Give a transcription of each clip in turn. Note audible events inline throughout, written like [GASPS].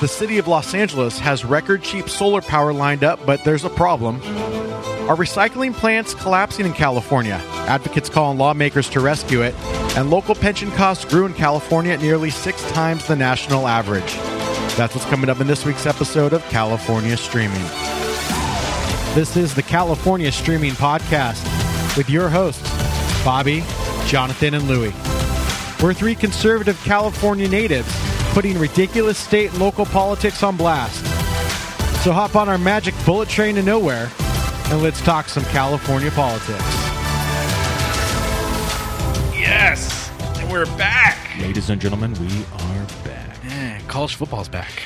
The city of Los Angeles has record cheap solar power lined up, but there's a problem. Are recycling plants collapsing in California? Advocates call on lawmakers to rescue it. And local pension costs grew in California at nearly six times the national average. That's what's coming up in this week's episode of California Streaming. This is the California Streaming Podcast with your hosts, Bobby, Jonathan, and Louie. We're three conservative California natives putting ridiculous state and local politics on blast. So hop on our magic bullet train to nowhere and let's talk some California politics. Yes, and we're back. Ladies and gentlemen, we are back. Yeah, college football's back.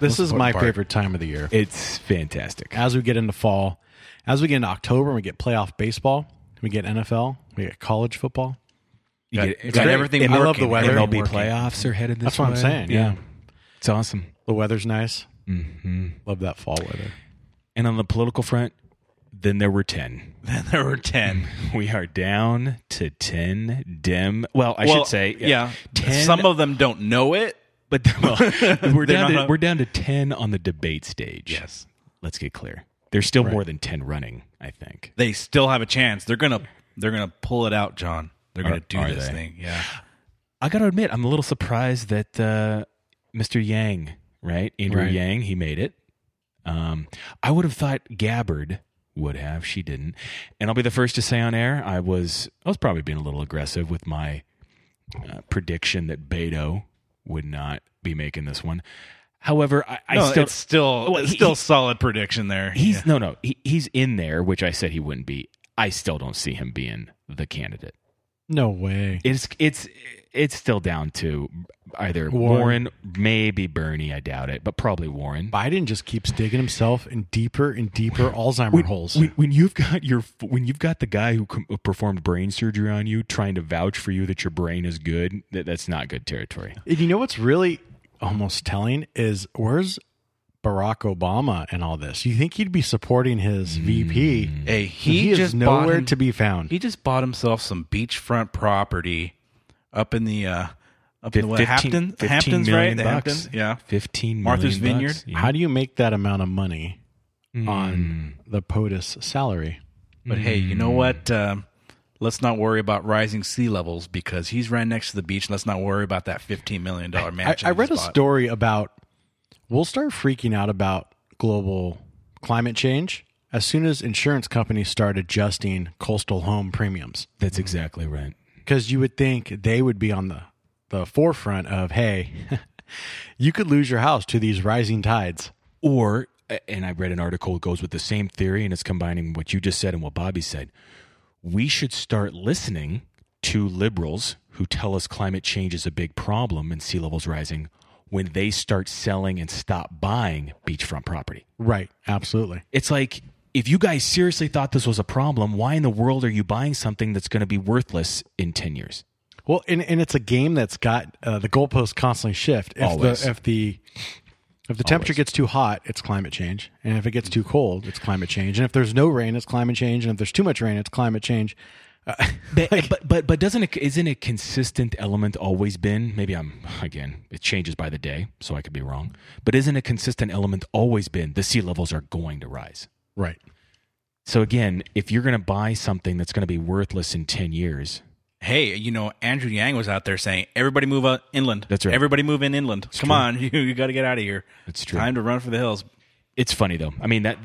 This is my part. favorite time of the year. It's fantastic. As we get into fall, as we get into October, we get playoff baseball, we get NFL, we get college football. You Got- get- it's got everything And I love working. the weather. MLB Working. playoffs are headed this That's what I'm saying, yeah. It's awesome. The weather's nice. hmm Love that fall weather. And on the political front, then there were 10. [LAUGHS] Then there were ten. [LAUGHS] We are down to 10 dim. Well, I well, should say, yeah. 10. Some of them don't know it. but [LAUGHS] well, we're, down to, we're down to 10 on the debate stage. Yes. Let's get clear. There's still Right. more than 10 running, I think. They still have a chance. They're gonna they're gonna pull it out, John. They're gonna do this they? thing. Yeah. I got to admit, I'm a little surprised that uh, Mr. Yang, right? Andrew Right. Yang, he made it. Um, I would have thought Gabbard would have. She didn't. And I'll be the first to say on air, I was I was probably being a little aggressive with my uh, prediction that Beto would not be making this one. However, I, I no, still it's still Well, he- still he- solid prediction there. he's Yeah. no no he, he's in there, which I said he wouldn't be. I still don't see him being the candidate. No way. It's it's it's still down to either Warren. Warren, maybe Bernie. I doubt it, but probably Warren. Biden just keeps digging himself in deeper and deeper [SIGHS] Alzheimer When, holes. when, when you've got your when you've got the guy who com- performed brain surgery on you trying to vouch for you that your brain is good, that, that's not good territory. And you know what's really almost telling is where's Barack Obama and all this? You think he'd be supporting his VP? Hey, He, he, is just bought nowhere him- to be found. He just bought himself some beachfront property up in the uh up in the what, 15 Hampton, 15 Hamptons, million right? The bucks. Hamptons, yeah. Fifteen Martha's million Vineyard? bucks. Yeah. How do you make that amount of money Mm. on the POTUS salary? But hey, you know what? Um, let's not worry about rising sea levels because he's right next to the beach. Let's not worry about that fifteen million dollar I, mansion. I he read a story about we'll start freaking out about global climate change as soon as insurance companies start adjusting coastal home premiums. That's exactly right. because you would think they would be on the the forefront of hey [LAUGHS] you could lose your house to these rising tides Or, and I read an article that goes with the same theory, and it's combining what you just said and what Bobby said. We should start listening to liberals who tell us climate change is a big problem and sea levels rising when they start selling and stop buying beachfront property. right absolutely It's like, if you guys seriously thought this was a problem, why in the world are you buying something that's going to be worthless in 10 years? well and, and it's a game that's got uh, the goalposts constantly shift if Always. the if the if the temperature Always. gets too hot it's climate change and if it gets too cold it's climate change and if there's no rain it's climate change and if there's too much rain it's climate change Uh, [LAUGHS] but, but but but doesn't it isn't a consistent element always been? Maybe I'm again. It changes by the day, so I could be wrong. But isn't a consistent element always been the sea levels are going to rise? right So again, if you're going to buy something that's going to be worthless in ten years, Hey, you know Andrew Yang was out there saying, "Everybody move out inland. That's right. Everybody move in inland. Come true. on, [LAUGHS] you, you got to get out of here. It's true. Time to run for the hills." it's funny though. I mean that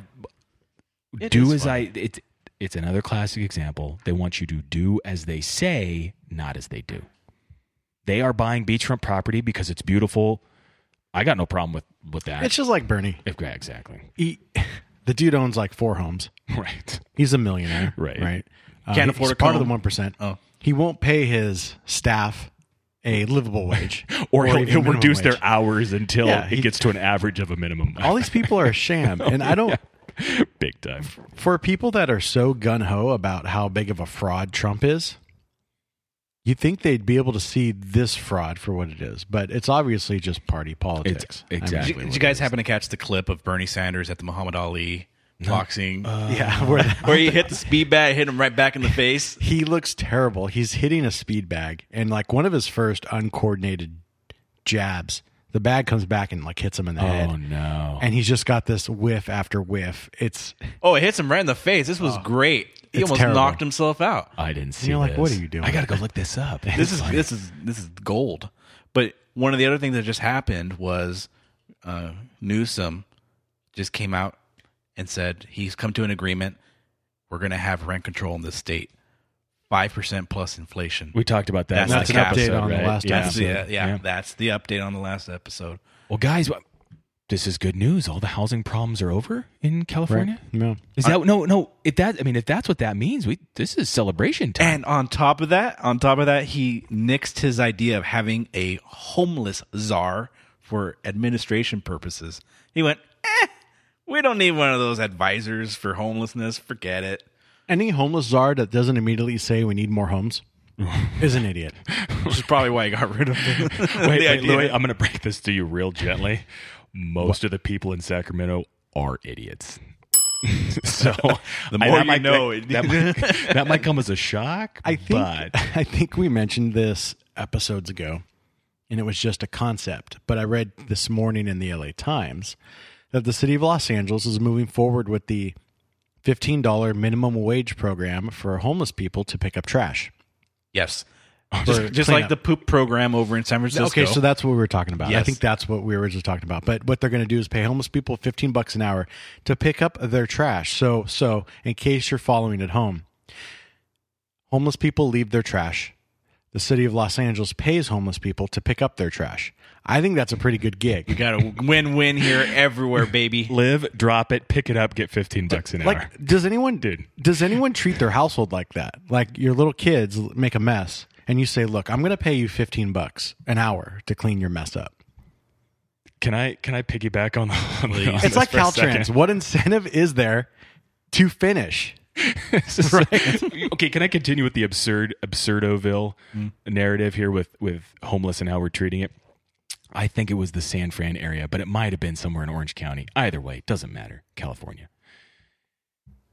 It do as funny. I it's it's another classic example. They want you to do as they say, not as they do. They are buying beachfront property because it's beautiful. I got no problem with with that. it's just like bernie If- exactly he, [LAUGHS] the dude owns like four homes [LAUGHS] right. He's a millionaire, Right. Right. Uh, Can't he's afford a part of the one percent. Oh. he won't pay his staff a livable wage, [LAUGHS] or, he'll, he'll reduce wage. their hours until Yeah, it he- gets to an average of a minimum. All these people are a sham, and I don't. [LAUGHS] big time. For people that are so gun ho about how big of a fraud Trump is, you think they'd be able to see this fraud for what it is, but it's obviously just party politics. I mean, exactly. Did, you- did you guys happen to catch the clip of Bernie Sanders at the Muhammad Ali boxing, uh, [LAUGHS] yeah, [LAUGHS] where where he hit the speed bag, hit him right back in the face? he looks terrible. He's hitting a speed bag, and like one of his first uncoordinated jabs the bag comes back and like hits him in the head. Oh no! and he's just got this whiff after whiff. It's Oh, it hits him right in the face. This was great. He It's almost terrible. knocked himself out. I didn't see. you're like, this. what are you doing? I gotta go look this up. [LAUGHS] This is this is this is gold. But one of the other things that just happened was uh, Newsom just came out and said he's come to an agreement. We're going to have rent control in this state, five percent plus inflation. we talked about that. That's last an update episode, on the last yeah. That's the, yeah, yeah, Yeah. that's the update on the last episode. Well, guys, what- this is good news. All the housing problems are over in California. no. Is that no, no? If that, I mean, if that's what that means, we this is celebration time. And on top of that, on top of that, he nixed his idea of having a homeless czar for administration purposes. He went, eh, we don't need one of those advisors for homelessness. Forget it. Any homeless czar that doesn't immediately say we need more homes [LAUGHS] is an idiot. Which is probably why I got rid of it. [LAUGHS] wait, wait. Louis, I'm going to break this to you real gently. Most of the people in Sacramento are idiots. [LAUGHS] so The more that you might, know, that, that, might, that might come as a shock. I think but I think we mentioned this episodes ago, and it was just a concept. But I read this morning in the LA Times that the city of Los Angeles is moving forward with the fifteen dollar minimum wage program for homeless people to pick up trash. yes. [LAUGHS] Just, just like the poop program over in San Francisco. Okay, so that's what we were talking about. I think that's what we were just talking about. But what they're going to do is pay homeless people 15 bucks an hour to pick up their trash. So so in case you're following at home, homeless people leave their trash. The city of Los Angeles pays homeless people to pick up their trash. I think that's a pretty good gig. you got a win-win here everywhere, baby. [LAUGHS] live, drop it, pick it up, get 15 bucks an hour. Like does anyone Dude. does anyone treat their household like that? Like your little kids make a mess and you say, "Look, I'm going to pay you 15 bucks an hour to clean your mess up." Can I can I piggyback on, the, on, the- It's this like for a second? Caltrans. What incentive is there to finish? [LAUGHS] [LAUGHS] okay, can I continue with the absurd absurdoville mm. narrative here with with homeless and how we're treating it? I think it was the San Fran area, but it might have been somewhere in Orange County. Either way, it doesn't matter. California.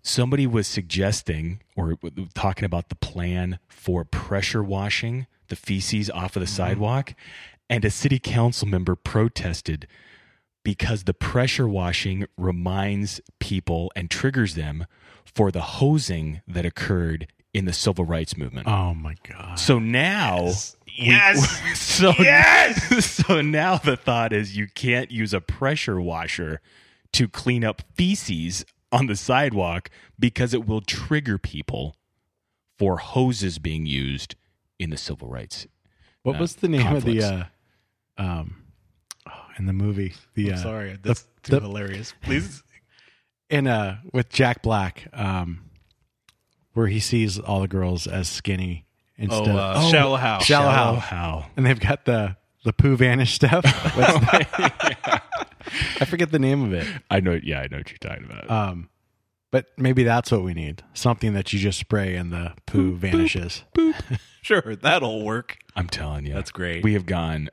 Somebody was suggesting or talking about the plan for pressure washing the feces off of the mm-hmm. sidewalk, and a city council member protested because the pressure washing reminds people and triggers them for the hosing that occurred in the civil rights movement. Oh my god. So now, Yes. [LAUGHS] so [LAUGHS] so now the thought is you can't use a pressure washer to clean up feces on the sidewalk because it will trigger people for hoses being used in the civil rights. What uh, was the name of the conflicts. uh um oh, in the movie? The uh, Sorry, that's that's the- too hilarious. Please. [LAUGHS] in uh with Jack Black um where he sees all the girls as skinny Oh, instead uh, of, Shallow Hal. Shallow Shallow Hal. how? and they've got the the poo vanish stuff. [LAUGHS] [LAUGHS] What's the- I forget the name of it. I know. Yeah, I know what you're talking about. Um but maybe that's what we need. Something that you just spray and the poo vanishes. [LAUGHS] Sure, that'll work. I'm telling you, That's great. We have gone.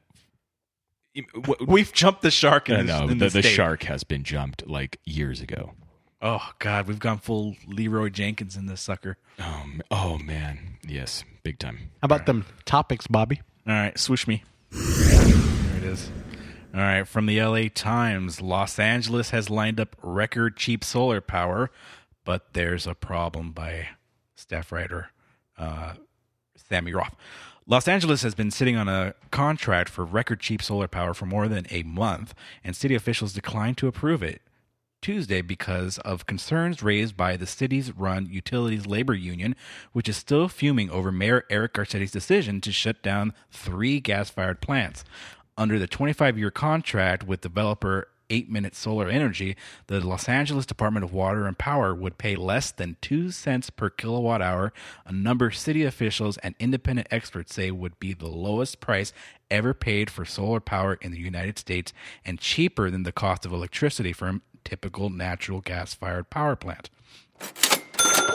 We've jumped the shark in, I this, know in the, this the shark has been jumped like years ago. Oh God, we've gone full Leroy Jenkins in this sucker. Um, oh man, yes, big time. How about them topics, Bobby? All right, swoosh me. There it is. All right, from the LA Times, Los Angeles has lined up record cheap solar power, but there's a problem by staff writer uh, Sammy Roth. Los Angeles has been sitting on a contract for record cheap solar power for more than a month, and city officials declined to approve it. Tuesday because of concerns raised by the city's run utilities labor union, which is still fuming over Mayor Eric Garcetti's decision to shut down three gas fired plants. Under the 25 year contract with developer 8 Minute Solar Energy, the Los Angeles Department of Water and Power would pay less than 2 cents per kilowatt hour, a number city officials and independent experts say would be the lowest price ever paid for solar power in the United States and cheaper than the cost of electricity a typical natural gas fired power plant.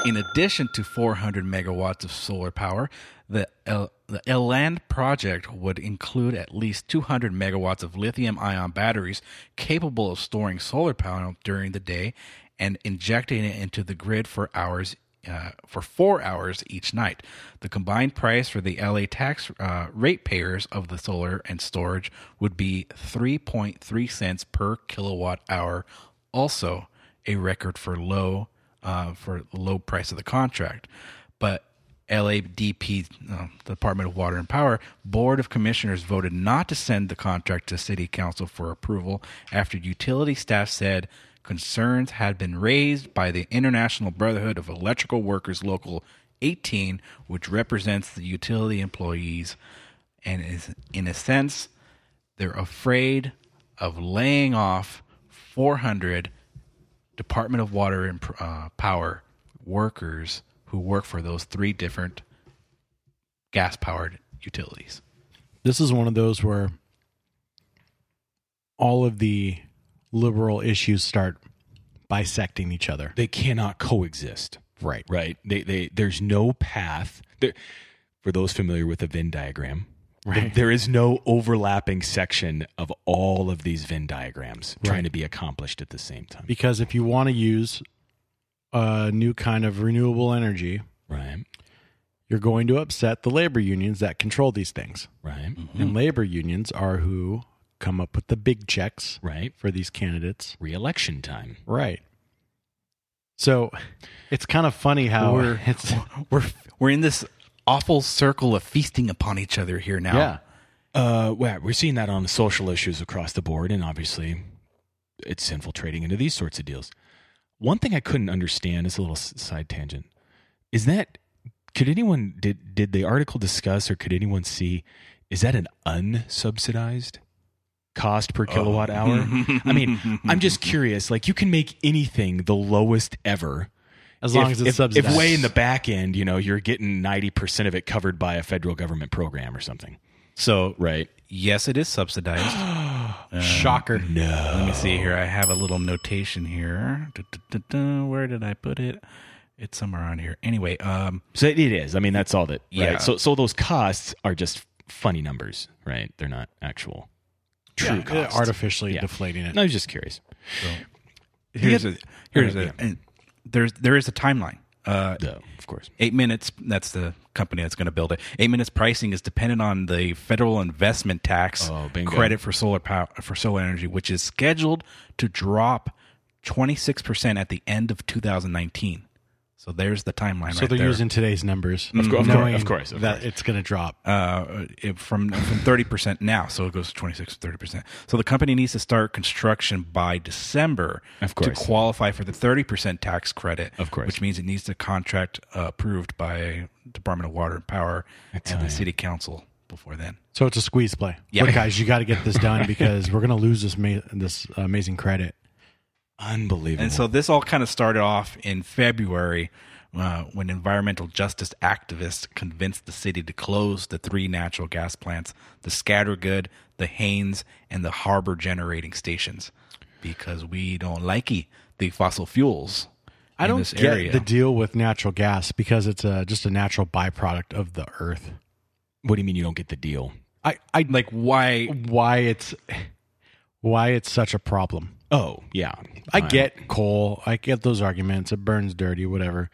In addition to 400 megawatts of solar power, the El, the Eland project would include at least 200 megawatts of lithium ion batteries capable of storing solar power during the day and injecting it into the grid for hours uh, for four hours each night. The combined price for the LA tax uh, ratepayers of the solar and storage would be 3.3 cents per kilowatt hour. Also, a record for low uh, for low price of the contract. But LADP, uh, the Department of Water and Power Board of Commissioners voted not to send the contract to City Council for approval after utility staff said concerns had been raised by the International Brotherhood of Electrical Workers Local 18, which represents the utility employees, and is in a sense they're afraid of laying off 400 Department of Water and uh, Power workers who work for those three different gas powered utilities. This is one of those where all of the liberal issues start bisecting each other. They cannot coexist. Right. Right. They they there's no path. There, for those familiar with the Venn diagram, Right. there is no overlapping section of all of these Venn diagrams trying to be accomplished at the same time. Because if you want to use a new kind of renewable energy, Right. you're going to upset the labor unions that control these things. Right. Mm-hmm. And labor unions are who come up with the big checks Right. for these candidates. Re-election time. Right. So it's kind of funny how We're- [LAUGHS] it's We're we're in this awful circle of feasting upon each other here now. yeah. Uh, well, we're seeing that on social issues across the board, and obviously, it's infiltrating into these sorts of deals. One thing I couldn't understand is a little side tangent. Is that could anyone did did the article discuss or could anyone see? Is that an unsubsidized cost per kilowatt hour? [LAUGHS] I mean, I'm just curious. Like, you can make anything the lowest ever. As long if, as it's if, subsidized. If way in the back end, you know, you're getting 90% of it covered by a federal government program or something. So Right. yes, it is subsidized. [GASPS] Shocker. No. Let me see here. I have a little notation here. Du-du-du-du. Where did I put it? It's somewhere on here. Anyway, um, So it is. I mean, that's all that. Yeah. Right. So so those costs are just funny numbers, right? They're not actual true Yeah, costs. artificially Yeah. deflating it. I was just curious. here's Yeah. a here's Yeah. a and there's there is a timeline. Uh, No, of course. Eight minutes. That's the company that's going to build it. Eight minutes pricing is dependent on the federal investment tax Oh, credit for solar power for solar energy, which is scheduled to drop twenty six percent at the end of 2019. So there's the timeline. So right they're there. using today's numbers, Of course, of course, of course, that it's going to drop. uh, it- from from thirty percent now, so it goes to 26 to 30 percent. So the company needs to start construction by December Of course, to qualify for the thirty percent tax credit. Of course. which means it needs to contract uh, approved by Department of Water and Power and the city council before then. So it's a squeeze play. Yeah. Look, guys, you got to get this [LAUGHS] done because we're going to lose this ma- this amazing credit. Unbelievable. And so this all kind of started off in February uh, when environmental justice activists convinced the city to close the three natural gas plants, the Scattergood, the Haynes, and the Harbor generating stations, because we don't like e- the fossil fuels. I in don't this get area. the deal with natural gas because it's a, just a natural byproduct of the earth. what do you mean you don't get the deal? I, I like why why it's why it's such a problem. Oh, yeah. I Fine. get coal. I get those arguments. It burns dirty, whatever.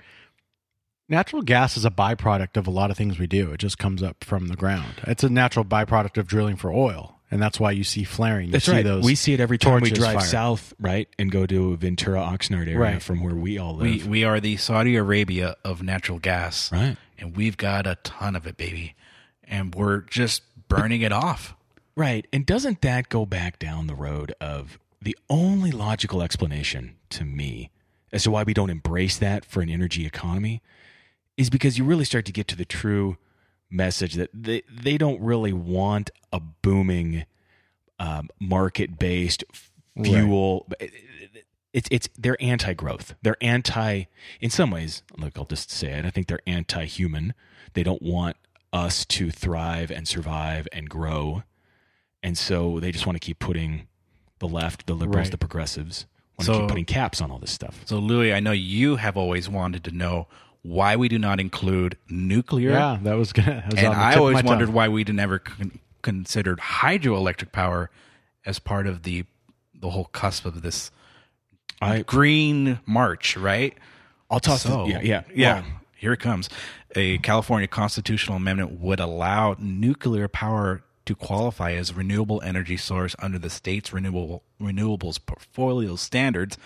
Natural gas is a byproduct of a lot of things we do. It just comes up from the ground. It's a natural byproduct of drilling for oil, and that's why you see flaring. You That's see right. those. we see it every time we drive fire. south, right, and go to Ventura Oxnard area Right. from where we all we live. we are the Saudi Arabia of natural gas, Right. And we've got a ton of it, baby, and we're just burning it off. Right. And doesn't that go back down the road of the only logical explanation to me as to why we don't embrace that for an energy economy is because you really start to get to the true message that they, they don't really want a booming um, market based fuel. It's it's they're anti growth. They're anti in some ways. Look, I'll just say it. I think they're anti human. They don't want us to thrive and survive and grow, and so they just want to keep putting the left, the liberals, Right. the progressives, want to keep putting caps on all this stuff. So, Louis, I know you have always wanted to know why we do not include nuclear. yeah, that was was and I always tongue. wondered why we did never con- considered hydroelectric power as part of the the whole cusp of this I green march, right? I'll toss. So, yeah, yeah, yeah. Well, Here it comes. A California constitutional amendment would allow nuclear power to qualify as a renewable energy source under the state's renewable renewables portfolio standards.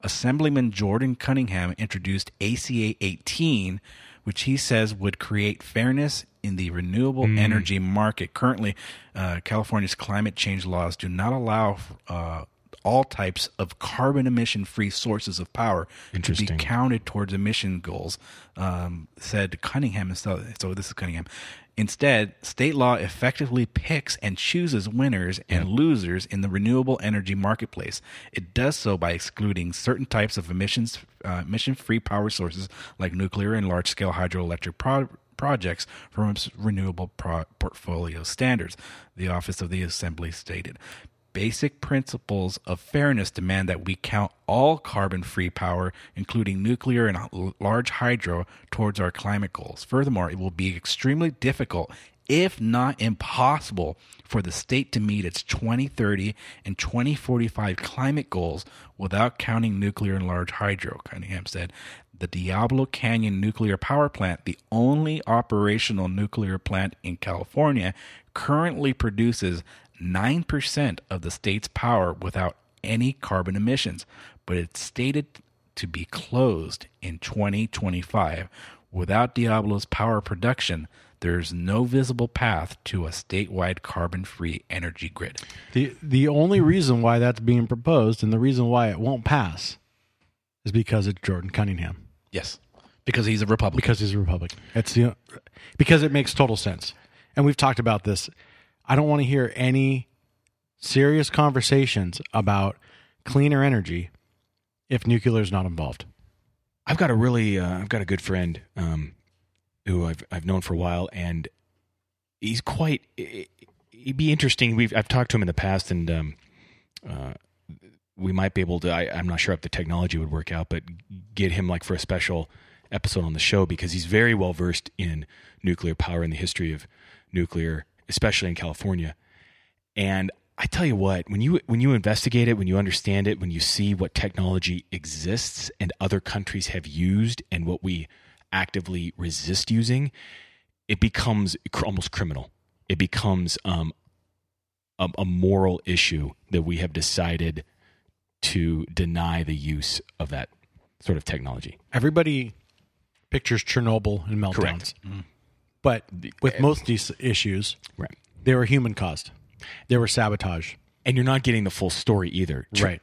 Assemblyman Jordan Cunningham introduced ACA 18, which he says would create fairness in the renewable energy market. Currently, uh, California's climate change laws do not allow uh, all types of carbon emission free sources of power to be counted towards emission goals, um, said Cunningham. So, so this is Cunningham. Instead, state law effectively picks and chooses winners and losers in the renewable energy marketplace. It does so by excluding certain types of emissions, uh, emission-free power sources like nuclear and large-scale hydroelectric pro- projects from its renewable pro- portfolio standards. The Office of the Assembly stated. Basic principles of fairness demand that we count all carbon free power, including nuclear and large hydro, towards our climate goals. Furthermore, it will be extremely difficult, if not impossible, for the state to meet its 2030 and 2045 climate goals without counting nuclear and large hydro, Cunningham said. The Diablo Canyon nuclear power plant, the only operational nuclear plant in California, currently produces 9% of the state's power without any carbon emissions, but it's stated to be closed in 2025. Without Diablo's power production, there's no visible path to a statewide carbon free energy grid. The the only hmm. reason why that's being proposed and the reason why it won't pass is because it's Jordan Cunningham. Yes. Because he's a Republican. Because he's a Republican. It's the because it makes total sense. And we've talked about this. I don't want to hear any serious conversations about cleaner energy if nuclear is not involved. I've got a really, uh, I've got a good friend um, who I've I've known for a while, and he's quite. He'd be interesting. We've I've talked to him in the past, and um, uh, we might be able to. I, I'm not sure if the technology would work out, but get him like for a special episode on the show because he's very well versed in nuclear power and the history of nuclear, especially in California. And I tell you what, when you when you investigate it, when you understand it, when you see what technology exists and other countries have used and what we actively resist using, it becomes almost criminal. It becomes um, a, a moral issue that we have decided to deny the use of that sort of technology. Everybody pictures Chernobyl and meltdowns. Correct. But with most of these issues, Right. they were human caused. They were sabotage. And you're not getting the full story either. Ch- Right.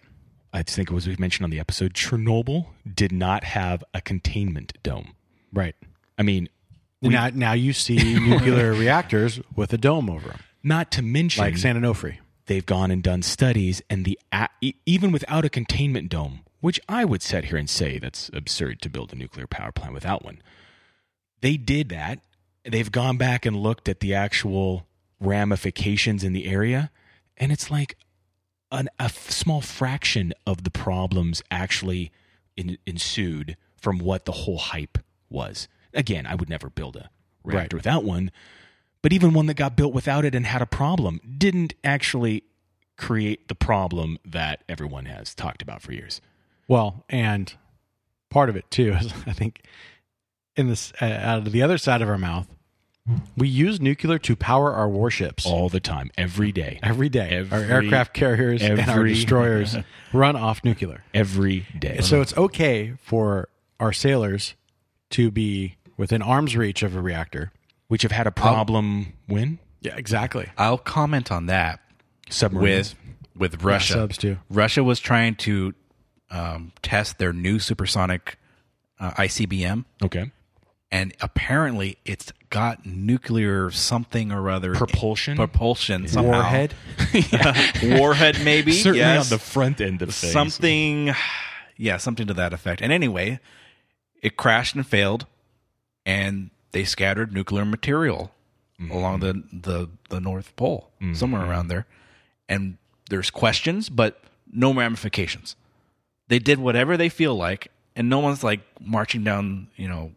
I think it was we mentioned on the episode. Chernobyl did not have a containment dome. Right. I mean, now, now you see [LAUGHS] nuclear reactors with a dome over them, not to mention like San Onofre. they've gone and done studies, and the even without a containment dome, which I would sit here and say that's absurd to build a nuclear power plant without one. They did that. They've gone back and looked at the actual ramifications in the area, and it's like an, a f- small fraction of the problems actually in, ensued from what the whole hype was. Again, I would never build a reactor Right. without one, but even one that got built without it and had a problem didn't actually create the problem that everyone has talked about for years. Well, and part of it too is [LAUGHS] I think in this uh, out of the other side of our mouth, we use nuclear to power our warships All the time, every day. every day. Every- our aircraft carriers and our destroyers [LAUGHS] run off nuclear. Every day. So it's okay for our sailors to be within arm's reach of a reactor. which have had a problem when? Yeah, exactly. I'll comment on that Submarines. with with Russia. subs too. Russia was trying to um, test their new supersonic uh, ICBM, okay. And apparently it's got nuclear something or other Propulsion? propulsion somehow. Warhead. [LAUGHS] [LAUGHS] warhead maybe Certainly yes. on the front end of things. something [SIGHS] yeah something to that effect and anyway it crashed and failed and they scattered nuclear material mm-hmm. along the, the the north pole mm-hmm. somewhere around there and there's questions but no ramifications they did whatever they feel like and no one's like marching down you know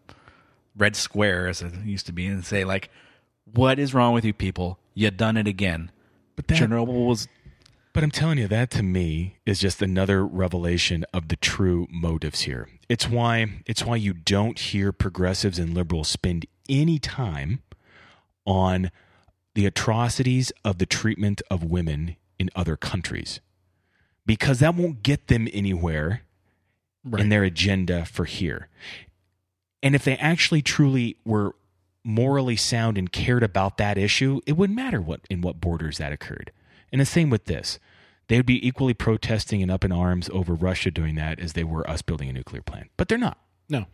red square as it used to be and say like what is wrong with you people you done it again But that- chernobyl was But I'm telling you, that to me is just another revelation of the true motives here. It's why it's why you don't hear progressives and liberals spend any time on the atrocities of the treatment of women in other countries. Because that won't get them anywhere in their agenda for here. And if they actually truly were morally sound and cared about that issue, it wouldn't matter what in what borders that occurred. And the same with this. They would be equally protesting and up in arms over Russia doing that as they were us building a nuclear plant. But they're not. No.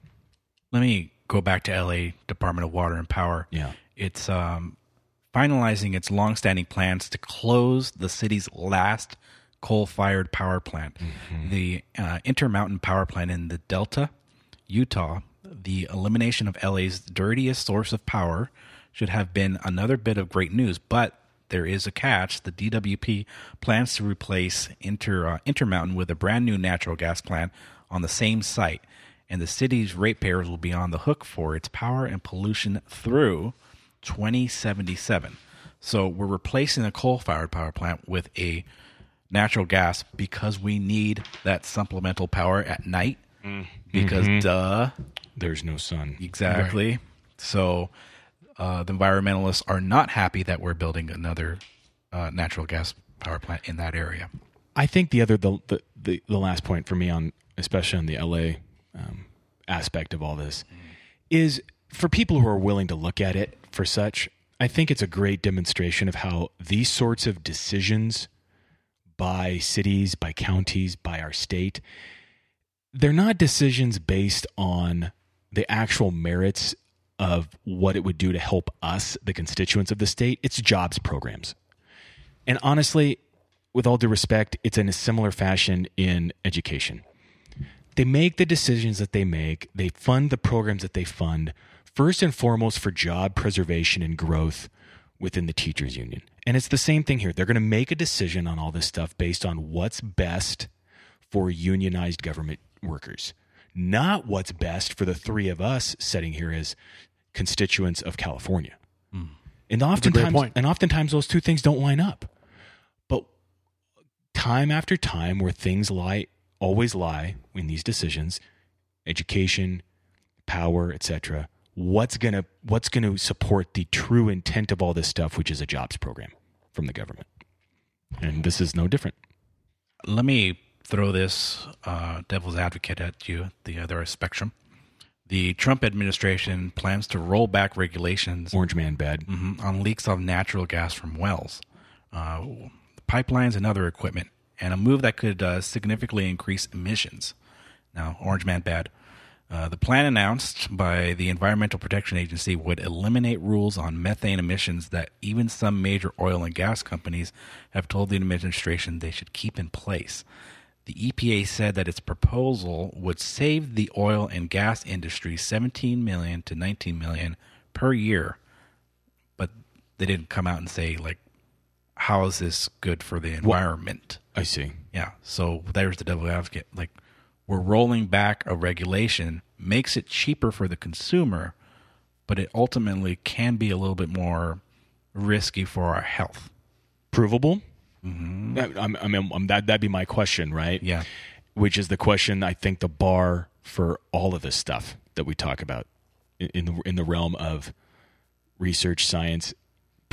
Let me go back to LA Department of Water and Power. Yeah. It's um, finalizing its longstanding plans to close the city's last coal-fired power plant, the uh, Intermountain Power Plant in the Delta, Utah. The elimination of LA's dirtiest source of power should have been another bit of great news, but there is a catch. The DWP plans to replace Inter uh, Intermountain with a brand new natural gas plant on the same site, and the city's ratepayers will be on the hook for its power and pollution through 2077. So we're replacing a coal-fired power plant with a natural gas because we need that supplemental power at night. Because duh, There's no sun. Exactly. So uh, the environmentalists are not happy that we're building another uh, natural gas power plant in that area. I think the other the, the the the last point for me on especially on the LA um, aspect of all this is for people who are willing to look at it for such. I think it's a great demonstration of how these sorts of decisions by cities, by counties, by our state, they're not decisions based on the actual merits of what it would do to help us, the constituents of the state. It's jobs programs. And honestly, with all due respect, it's in a similar fashion in education. They make the decisions that they make, they fund the programs that they fund, first and foremost for job preservation and growth within the teachers union. And it's the same thing here. They're going to make a decision on all this stuff based on what's best for unionized government workers, not what's best for the three of us sitting here as constituents of California. Hmm. And oftentimes, and oftentimes those two things don't line up. But time after time, where things lie, always lie in these decisions, education, power, etc. What's gonna what's gonna support the true intent of all this stuff, which is a jobs program from the government, and this is no different. Let me throw this uh, devil's advocate at you, the other spectrum. The Trump administration plans to roll back regulations Orange man bad. mhm, on leaks of natural gas from wells, uh, pipelines, and other equipment, and a move that could uh, significantly increase emissions. Now, Orange Man bad. Uh, the plan announced by the Environmental Protection Agency would eliminate rules on methane emissions that even some major oil and gas companies have told the administration they should keep in place. The EPA said that its proposal would save the oil and gas industry 17 million to 19 million per year. But they didn't come out and say like how is this good for the environment? I see. yeah. So there's the devil advocate. Like we're rolling back a regulation makes it cheaper for the consumer but it ultimately can be a little bit more risky for our health. Provable. That, I'm, I mean, um, that that'd be my question, right? yeah which is the question I think the bar for all of this stuff that we talk about in, in the in the realm of research science.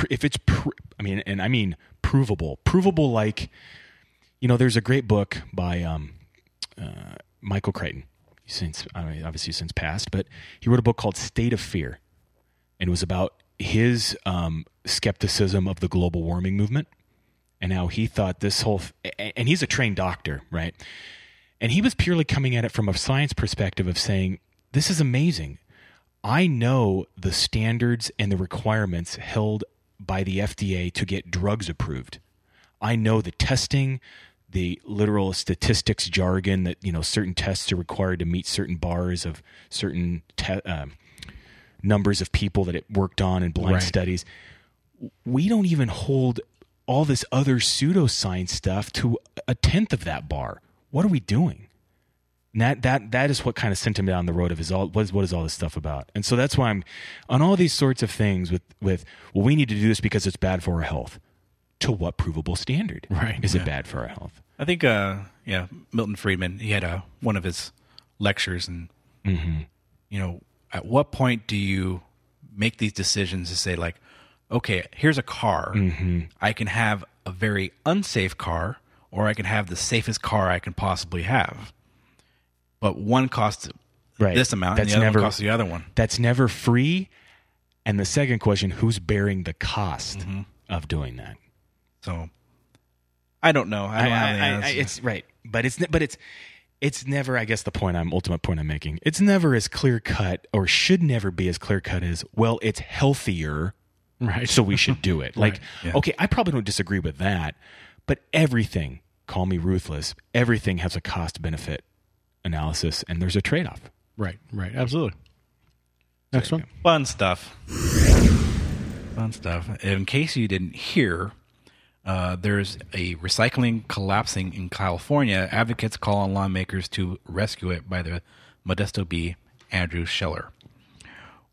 If it's, pr- I mean, and I mean provable, provable. Like, you know, there's a great book by um, uh, Michael Crichton, since I mean, obviously since passed, but he wrote a book called State of Fear, and it was about his um, skepticism of the global warming movement and how he thought this whole a- and he's a trained doctor right? And he was purely coming at it from a science perspective of saying this is amazing. I know the standards and the requirements held by the fda to get drugs approved. I know the testing the literal statistics jargon that you know certain tests are required to meet certain bars of certain te- um, numbers of people that it worked on in blind Right. studies. We don't even hold all this other pseudoscience stuff to a tenth of that bar. What are we doing? And that that that is what kind of sent him down the road of his all what is what is all this stuff about? And so that's why I'm on all these sorts of things with with well we need to do this because it's bad for our health. to what provable standard? Right, Is yeah. it bad for our health? I think, uh, yeah, Milton Friedman, he had a, one of his lectures, and, you know, at what point do you make these decisions to say, like, okay, here's a car. I can have a very unsafe car, or I can have the safest car I can possibly have. But one costs Right. this amount, That's and the other never- one costs the other one. That's never free. And the second question, who's bearing the cost Mm-hmm. of doing that? So I don't know. I don't have the I- I- answer. it's right, but it's but it's it's never. I guess the point I'm ultimate point I'm making. It's never as clear cut, or should never be as clear cut as well. It's healthier, Right. so we should do it. [LAUGHS] Like, yeah. okay, I probably don't disagree with that, but everything. Call me ruthless. Everything has a cost benefit analysis, and there's a trade off. Right. Right. Absolutely. Next one. Fun stuff. Fun stuff. In case you didn't hear, uh, there's a recycling collapsing in California. Advocates call on lawmakers to rescue it by the Modesto Bee Andrew Sheeler.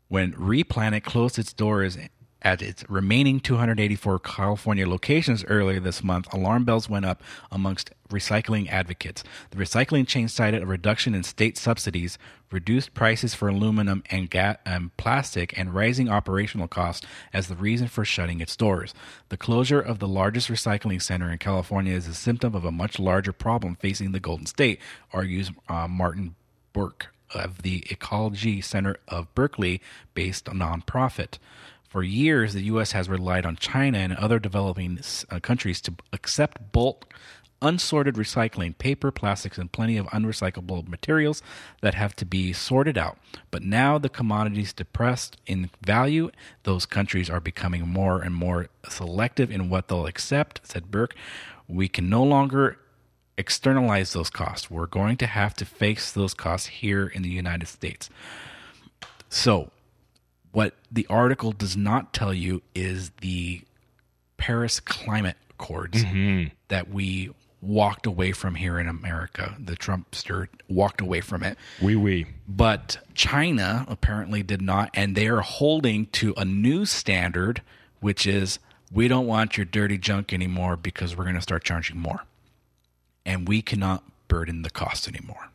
When Replanet closed its doors at its remaining 284 California locations earlier this month, alarm bells went up amongst recycling advocates. The recycling chain cited a reduction in state subsidies, reduced prices for aluminum and, ga- and plastic, and rising operational costs as the reason for shutting its doors. The closure of the largest recycling center in California is a symptom of a much larger problem facing the Golden State, argues uh, Martin Bourque of the Ecology Center of Berkeley based nonprofit. For years, the U.S. has relied on China and other developing uh, countries to accept bulk, unsorted recycling, paper, plastics, and plenty of unrecyclable materials that have to be sorted out. But now the commodities depressed in value, those countries are becoming more and more selective in what they'll accept, said Bourque. We can no longer externalize those costs. We're going to have to face those costs here in the United States. So, what the article does not tell you is the Paris Climate Accords mm-hmm. that we walked away from here in America. The Trumpster walked away from it. Wee wee. But China apparently did not, and they are holding to a new standard, which is we don't want your dirty junk anymore because we're going to start charging more. And we cannot burden the cost anymore.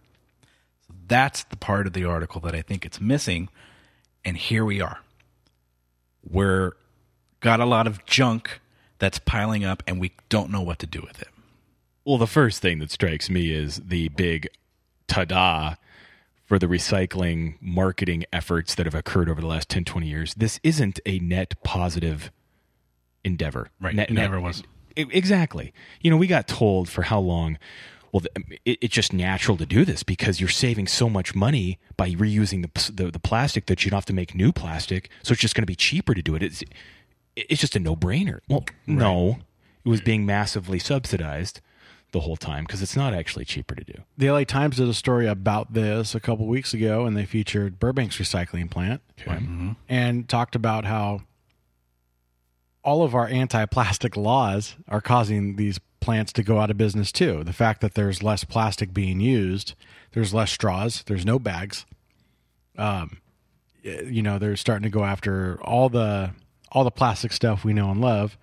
So that's the part of the article that I think it's missing. And here we are. We're got a lot of junk that's piling up, and we don't know what to do with it. Well, the first thing that strikes me is the big ta-da for the recycling marketing efforts that have occurred over the last 10, 20 years. This isn't a net positive endeavor. Right. Net, It net- never was. E- Exactly. You know, we got told for how long, well, um, it, it's just natural to do this because you're saving so much money by reusing the, the, the plastic that you don't have to make new plastic. So it's just going to be cheaper to do it. It's, it's just a no brainer. Well, no, it was being massively subsidized the whole time because it's not actually cheaper to do. The LA Times did a story about this a couple weeks ago, and they featured Burbank's recycling plant mm-hmm. and talked about how all of our anti-plastic laws are causing these plants to go out of business too. The fact that there's less plastic being used, there's less straws, there's no bags. Um, you know, they're starting to go after all the all the plastic stuff we know and love,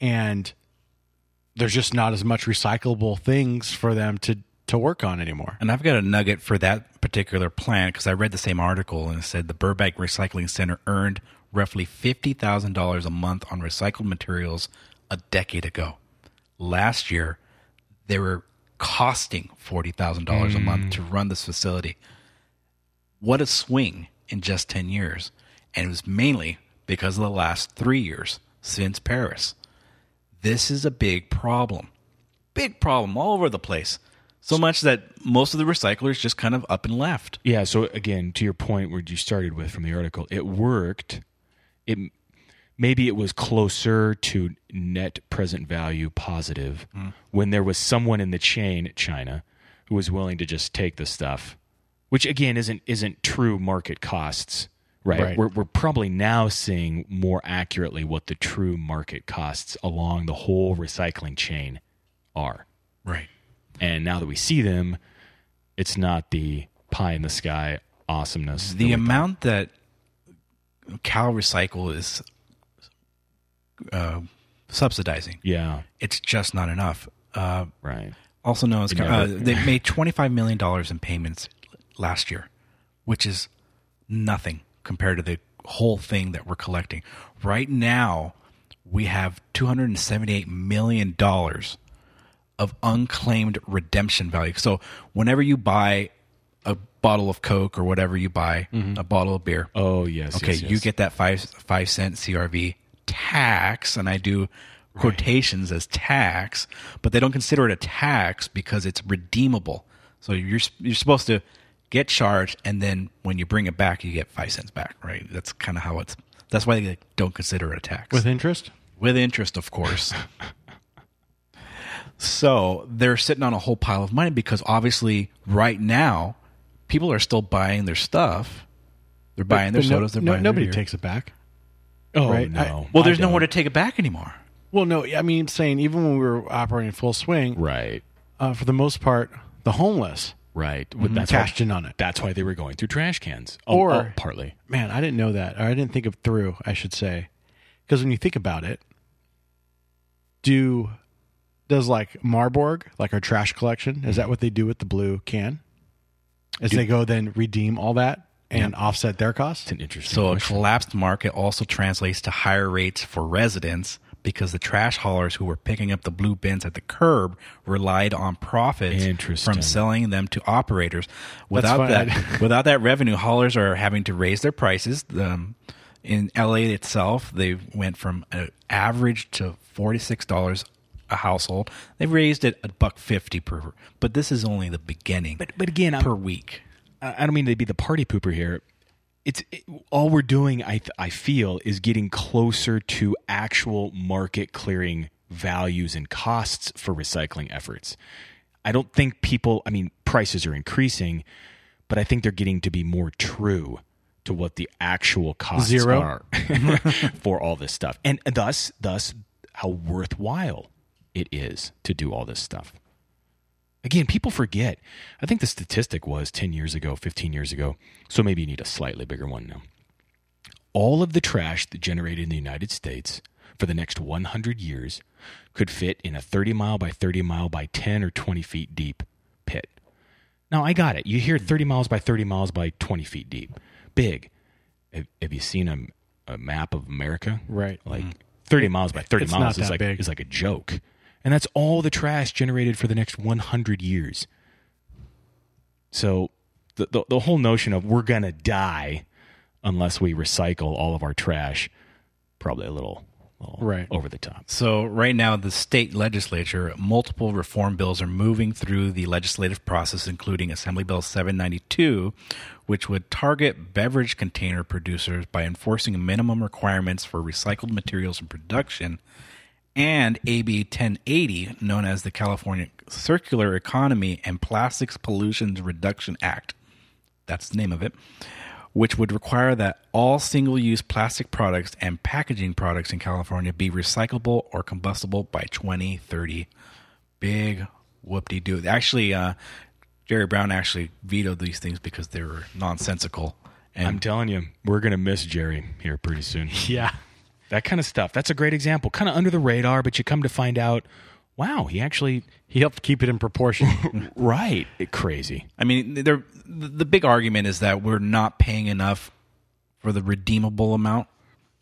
and there's just not as much recyclable things for them to to work on anymore. And I've got a nugget for that particular plant because I read the same article and it said the Burbank Recycling Center earned roughly $50,000 a month on recycled materials a decade ago. Last year, they were costing $40,000 a month hmm. to run this facility. What a swing in just 10 years. And it was mainly because of the last three years since Paris. This is a big problem. Big problem all over the place. So much that most of the recyclers just kind of up and left. Yeah. So again, to your point where you started with from the article, it worked. It maybe it was closer to net present value positive hmm. when there was someone in the chain China who was willing to just take the stuff, which again isn't isn't true market costs. Right. Right. We're, we're probably now seeing more accurately what the true market costs along the whole recycling chain are. Right. And now that we see them, it's not the pie in the sky awesomeness. The amount that Cal Recycle is uh, subsidizing. Yeah. It's just not enough. Uh, Right. also known as uh, they made twenty five million dollars in payments last year, which is nothing compared to the whole thing that we're collecting. Right now, we have two hundred and seventy eight million dollars of unclaimed redemption value. So whenever you buy a bottle of Coke or whatever you buy, a bottle of beer, Oh yes. okay, yes, you get that five five cent CRV tax, and I do quotations as tax, but they don't consider it a tax because it's redeemable. So you're you're supposed to get charged, and then when you bring it back, you get five cents back. Right? That's kind of how it's. That's why they don't consider it a tax with interest. with interest, of course. [LAUGHS] so they're sitting on a whole pile of money because obviously, right now, people are still buying their stuff. They're buying their But no- They're no- buying their nobody takes it back. Oh right? no. I- Well, there's nowhere to take it back anymore. Well, no, I mean, saying even when we were operating full swing, Right. uh, for the most part, the homeless Right. Well, that's cashed why, in on it. That's why they were going through trash cans. Oh, Or- oh, partly. Man, I didn't know that, or I didn't think of through. I should say, because when you think about it, do does like Marburg, like our trash collection, is that what they do with the blue can? As Do- they go then redeem all that and offset their costs? It's an interesting So a collapsed market also translates to higher rates for residents because the trash haulers who were picking up the blue bins at the curb relied on profits from selling them to operators. Without fine. that, [LAUGHS] without that revenue, haulers are having to raise their prices. Um, in LA itself, they went from an average to forty six dollars a household. They've raised it a buck fifty per, but this is only the beginning. But but again, I'm, per week. I don't mean to be the party pooper here. It's it, all we're doing. I th- I feel is getting closer to actual market clearing values and costs for recycling efforts. I don't think people. I mean, prices are increasing, but I think they're getting to be more true to what the actual costs Zero? are [LAUGHS] for all this stuff, and thus thus how worthwhile it is to do all this stuff. Again, people forget. I think the statistic was 10 years ago, 15 years ago. So maybe you need a slightly bigger one now. All of the trash that generated in the United States for the next 100 years could fit in a 30 mile by 30 mile by 10 or 20 feet deep pit. Now, I got it. You hear 30 miles by 30 miles by 20 feet deep. Big. Have, you seen a, a map of America? Right. Like mm-hmm. 30 miles by 30 it's miles is like, big. is like a joke. And that's all the trash generated for the next 100 years. So the, the, the whole notion of we're going to die unless we recycle all of our trash, probably a little, little Right. over the top. So right now, the state legislature, multiple reform bills are moving through the legislative process, including Assembly Bill 792, which would target beverage container producers by enforcing minimum requirements for recycled materials in production, and AB 1080, known as the California Circular Economy and Plastics Pollution Reduction Act. That's the name of it which would require that all single use plastic products and packaging products in California be recyclable or combustible by 2030. Big whoop de doo. Actually, uh, Jerry Brown actually vetoed these things because they were nonsensical. And I'm telling you, we're going to miss Jerry here pretty soon. [LAUGHS] [LAUGHS] Yeah. That kind of stuff. That's a great example. Kind of under the radar, but you come to find out, wow, he actually, He helped keep it in proportion. [LAUGHS] right, crazy. I mean, they're, the big argument is that we're not paying enough for the redeemable amount.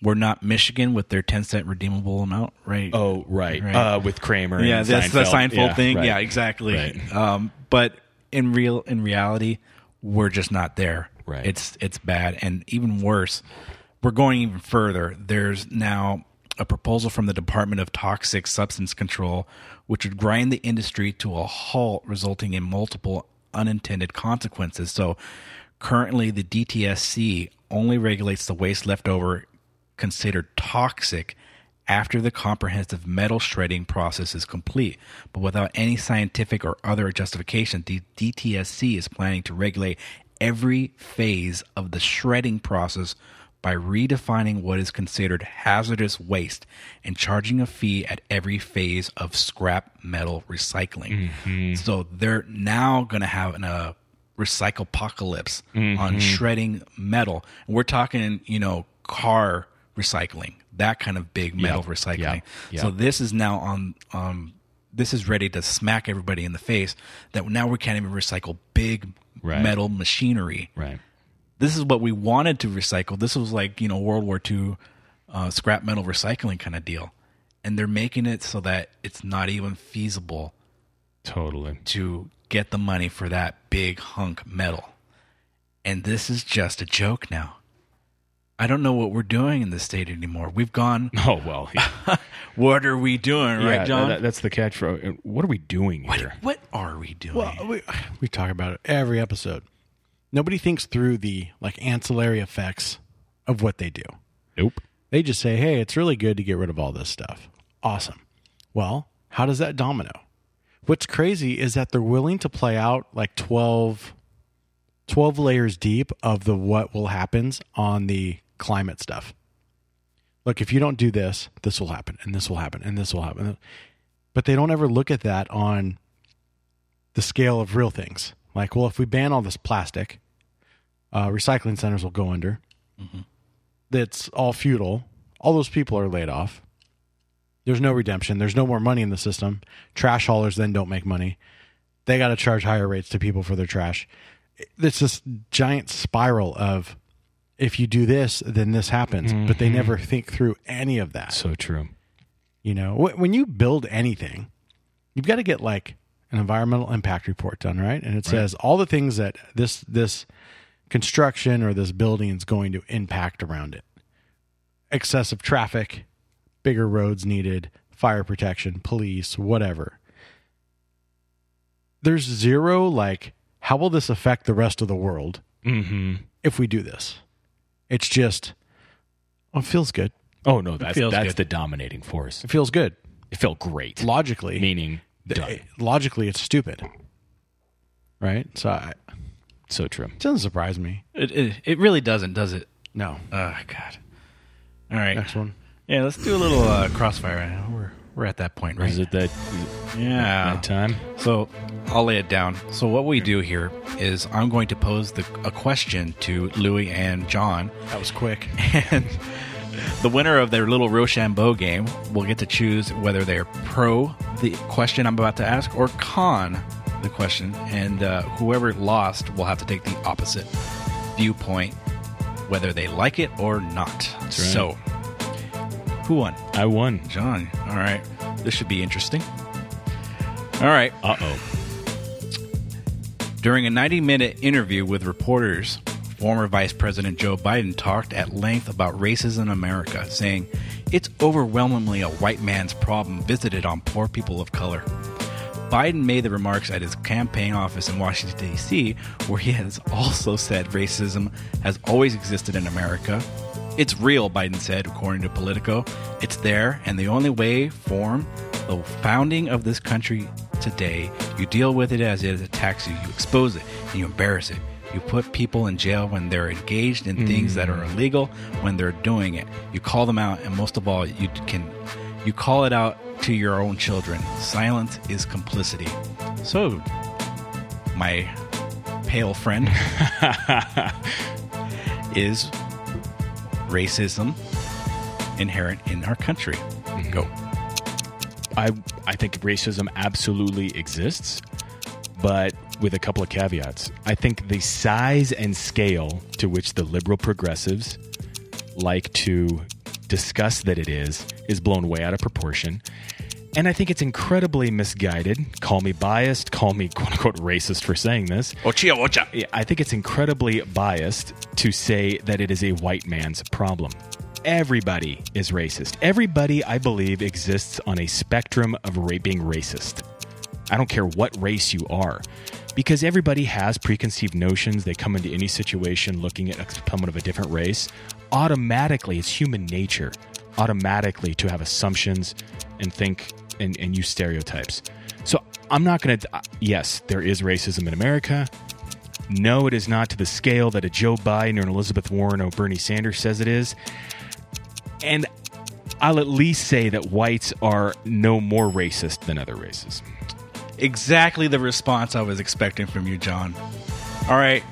We're not Michigan with their 10 cent redeemable amount, right? Oh, right. Right. Uh, with Kramer. yeah, and that's the Seinfeld. Seinfeld Yeah, thing. right. Yeah, exactly. Right. Um, but in real, in reality, we're just not there. Right. It's it's bad, and even worse, we're going even further. There's now a proposal from the Department of Toxic Substance Control, which would grind the industry to a halt, resulting in multiple unintended consequences. So, currently, the DTSC only regulates the waste left over considered toxic after the comprehensive metal shredding process is complete. But without any scientific or other justification, the DTSC is planning to regulate every phase of the shredding process by redefining what is considered hazardous waste and charging a fee at every phase of scrap metal recycling. Mm-hmm. So they're now going to have an, uh, a recycle apocalypse on mm-hmm. shredding metal. And we're talking, you know, car recycling, that kind of big metal Yep, recycling. yep, yep. So this is now on. Um, this is ready to smack everybody in the face that now we can't even recycle big Right. metal machinery. Right. This is what we wanted to recycle. This was like you know World War II uh, scrap metal recycling kind of deal, and they're making it so that it's not even feasible Totally. to get the money for that big hunk metal. And this is just a joke now. I don't know what we're doing in this state anymore. We've gone. [LAUGHS] Oh well. Yeah, [LAUGHS] What are we doing, right, John? that- that's the catch. For what are we doing what, here? what are we doing? Well, we, we talk about it every episode. Nobody thinks through the like ancillary effects of what they do. Nope. They just say, "Hey, it's really good to get rid of all this stuff." Awesome. Well, how does that domino? What's crazy is that they're willing to play out like 12, 12 layers deep of the what will happens on the climate stuff. Look, if you don't do this, this will happen, and this will happen, and this will happen. But they don't ever look at that on the scale of real things. Like, well, if we ban all this plastic, uh, recycling centers will go under. That's all futile. All those people are laid off. There's no redemption. There's no more money in the system. Trash haulers then don't make money. They got to charge higher rates to people for their trash. It's this giant spiral of if you do this, then this happens. But they never think through any of that. So true. You know, when you build anything, you've got to get like an environmental impact report done, right? And it says all the things that this this construction or this building is going to impact around it. Excessive traffic, bigger roads needed, fire protection, police, whatever. There's zero like how will this affect the rest of the world Mm-hmm. if we do this? It's just oh, it feels good. Oh no, that's that's good. the dominating force. It feels good. It felt great. Logically, Meaning th- done. logically it's stupid right so I, So true. it doesn't surprise me it, it, it really doesn't, does it? no Oh, God. All right. next one Yeah, let's do a little uh, crossfire. We're, we're at that point, right? Is it that, yeah. that time? So I'll lay it down. So what we do here is I'm going to pose the, a question to Louis and John, that was quick [LAUGHS] and the winner of their little Rochambeau game will get to choose whether they're pro the question I'm about to ask or con the question, and uh, whoever lost will have to take the opposite viewpoint, whether they like it or not. right. So, who won? I won. John. All right, this should be interesting. All right. Uh oh. During a 90 minute interview with reporters, former Vice President Joe Biden talked at length about racism in America, saying, It's overwhelmingly a white man's problem visited on poor people of color. Biden made the remarks at his campaign office in Washington, D.C., where he has also said racism has always existed in America. It's real, Biden said, according to Politico. It's there, and the only way, form, the founding of this country today, you deal with it as it attacks you, you expose it, and you embarrass it. You put people in jail when they're engaged in things that are mm. illegal when they're doing it. You call them out, and most of all, you can you call it out to your own children. Silence is complicity. So, my pale friend, [LAUGHS] is racism inherent in our country? Mm-hmm. Go. I I think racism absolutely exists, but with a couple of caveats. I think the size and scale to which the liberal progressives like to discuss that it is is blown way out of proportion. And I think it's incredibly misguided. Call me biased, call me quote unquote racist for saying this. Ochia, ocha. Yeah, I think it's incredibly biased to say that it is a white man's problem. Everybody is racist. Everybody, I believe, exists on a spectrum of being racist. I don't care what race you are, because everybody has preconceived notions. They come into any situation looking at someone of a different race. Automatically, it's human nature, automatically to have assumptions and think and, and use stereotypes. So I'm not going to. Uh, yes, there is racism in America. No, it is not to the scale that a Joe Biden or an Elizabeth Warren or Bernie Sanders says it is. And I'll at least say that whites are no more racist than other races. Exactly the response I was expecting from you, John. All right,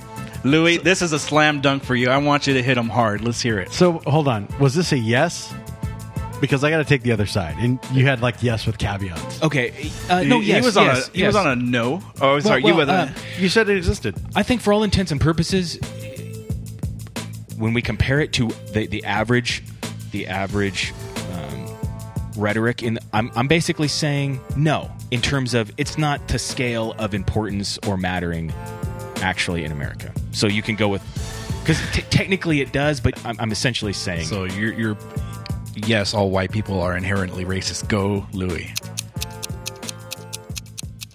Louis, this is a slam dunk for you. I want you to hit him hard. Let's hear it. so hold on was this a yes because I got to take the other side, and you had like yes with caveats. Okay. Uh, no, he, yes, he was yes, on a he yes. was on a no. Oh, sorry, well, you were uh, You said it existed. I think for all intents and purposes, when we compare it to the, the average, the average rhetoric, in I'm, I'm basically saying no in terms of it's not to scale of importance or mattering actually in America. So you can go with because t- technically it does, but I'm, I'm essentially saying So you're you're yes, all white people are inherently racist. Go, Louis.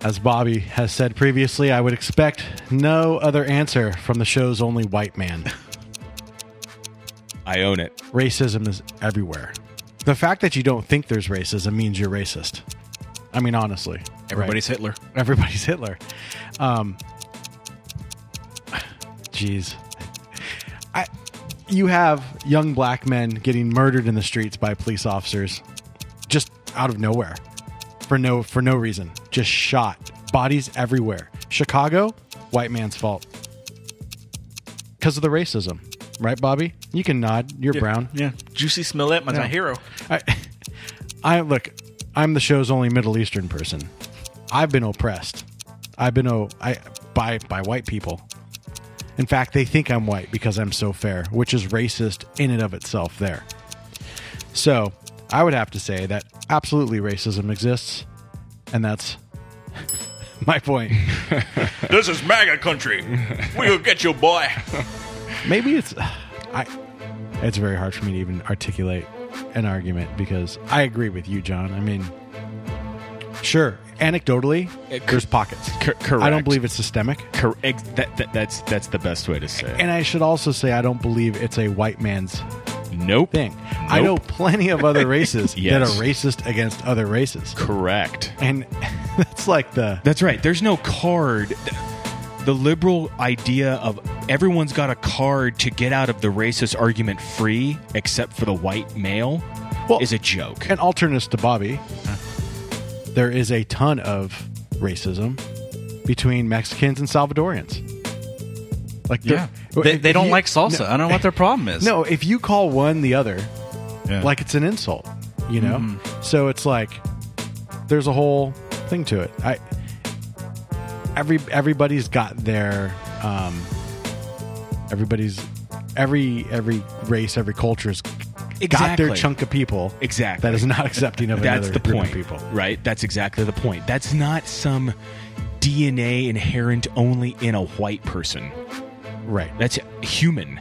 As Bobby has said previously, I would expect no other answer from the show's only white man. [LAUGHS] I own it. Racism is everywhere. The fact that you don't think there's racism means you're racist. I mean, honestly, Everybody's Hitler. [LAUGHS] everybody's Hitler. Um, jeez, I you have young black men getting murdered in the streets by police officers, just out of nowhere, for no for no reason, just shot, bodies everywhere. Chicago, white man's fault because of the racism, right, Bobby? You can nod. You're brown. Yeah, Jussie Smollett, my, Yeah. my hero. I, [LAUGHS] I look. I'm the show's only Middle Eastern person. I've been oppressed. I've been oh, I by by white people. In fact, they think I'm white because I'm so fair, which is racist in and of itself. There. So I would have to say that absolutely racism exists, and that's [LAUGHS] my point. [LAUGHS] This is MAGA country. We'll get you, boy. Maybe it's I. It's very hard for me to even articulate an argument because I agree with you, John. I mean, sure, anecdotally, uh, It- there's pockets. Cor- correct. I don't believe it's systemic, Cor- ex- that, that, that's that's the best way to say it. and I should also say I don't believe it's a white man's nope. thing. I know plenty of other [LAUGHS] races that are racist against other races, Correct. and [LAUGHS] that's like the That's right. There's no card. The liberal idea of everyone's got a card to get out of the racist argument free, except for the white male, Well, is a joke. an alternate to Bobby. There is a ton of racism between Mexicans and Salvadorians. Like, Yeah, they, they don't you- like salsa. No, I don't know what their problem is. No, if you call one the other, Yeah. like it's an insult, you know. Mm-hmm. So it's like there's a whole thing to it. I every everybody's got their um, everybody's every every race, every culture's got their chunk of people Exactly. that is not [LAUGHS] accepting of That's another the point, of people. right? That's exactly the point. That's not some DNA inherent only in a white person. Right. That's human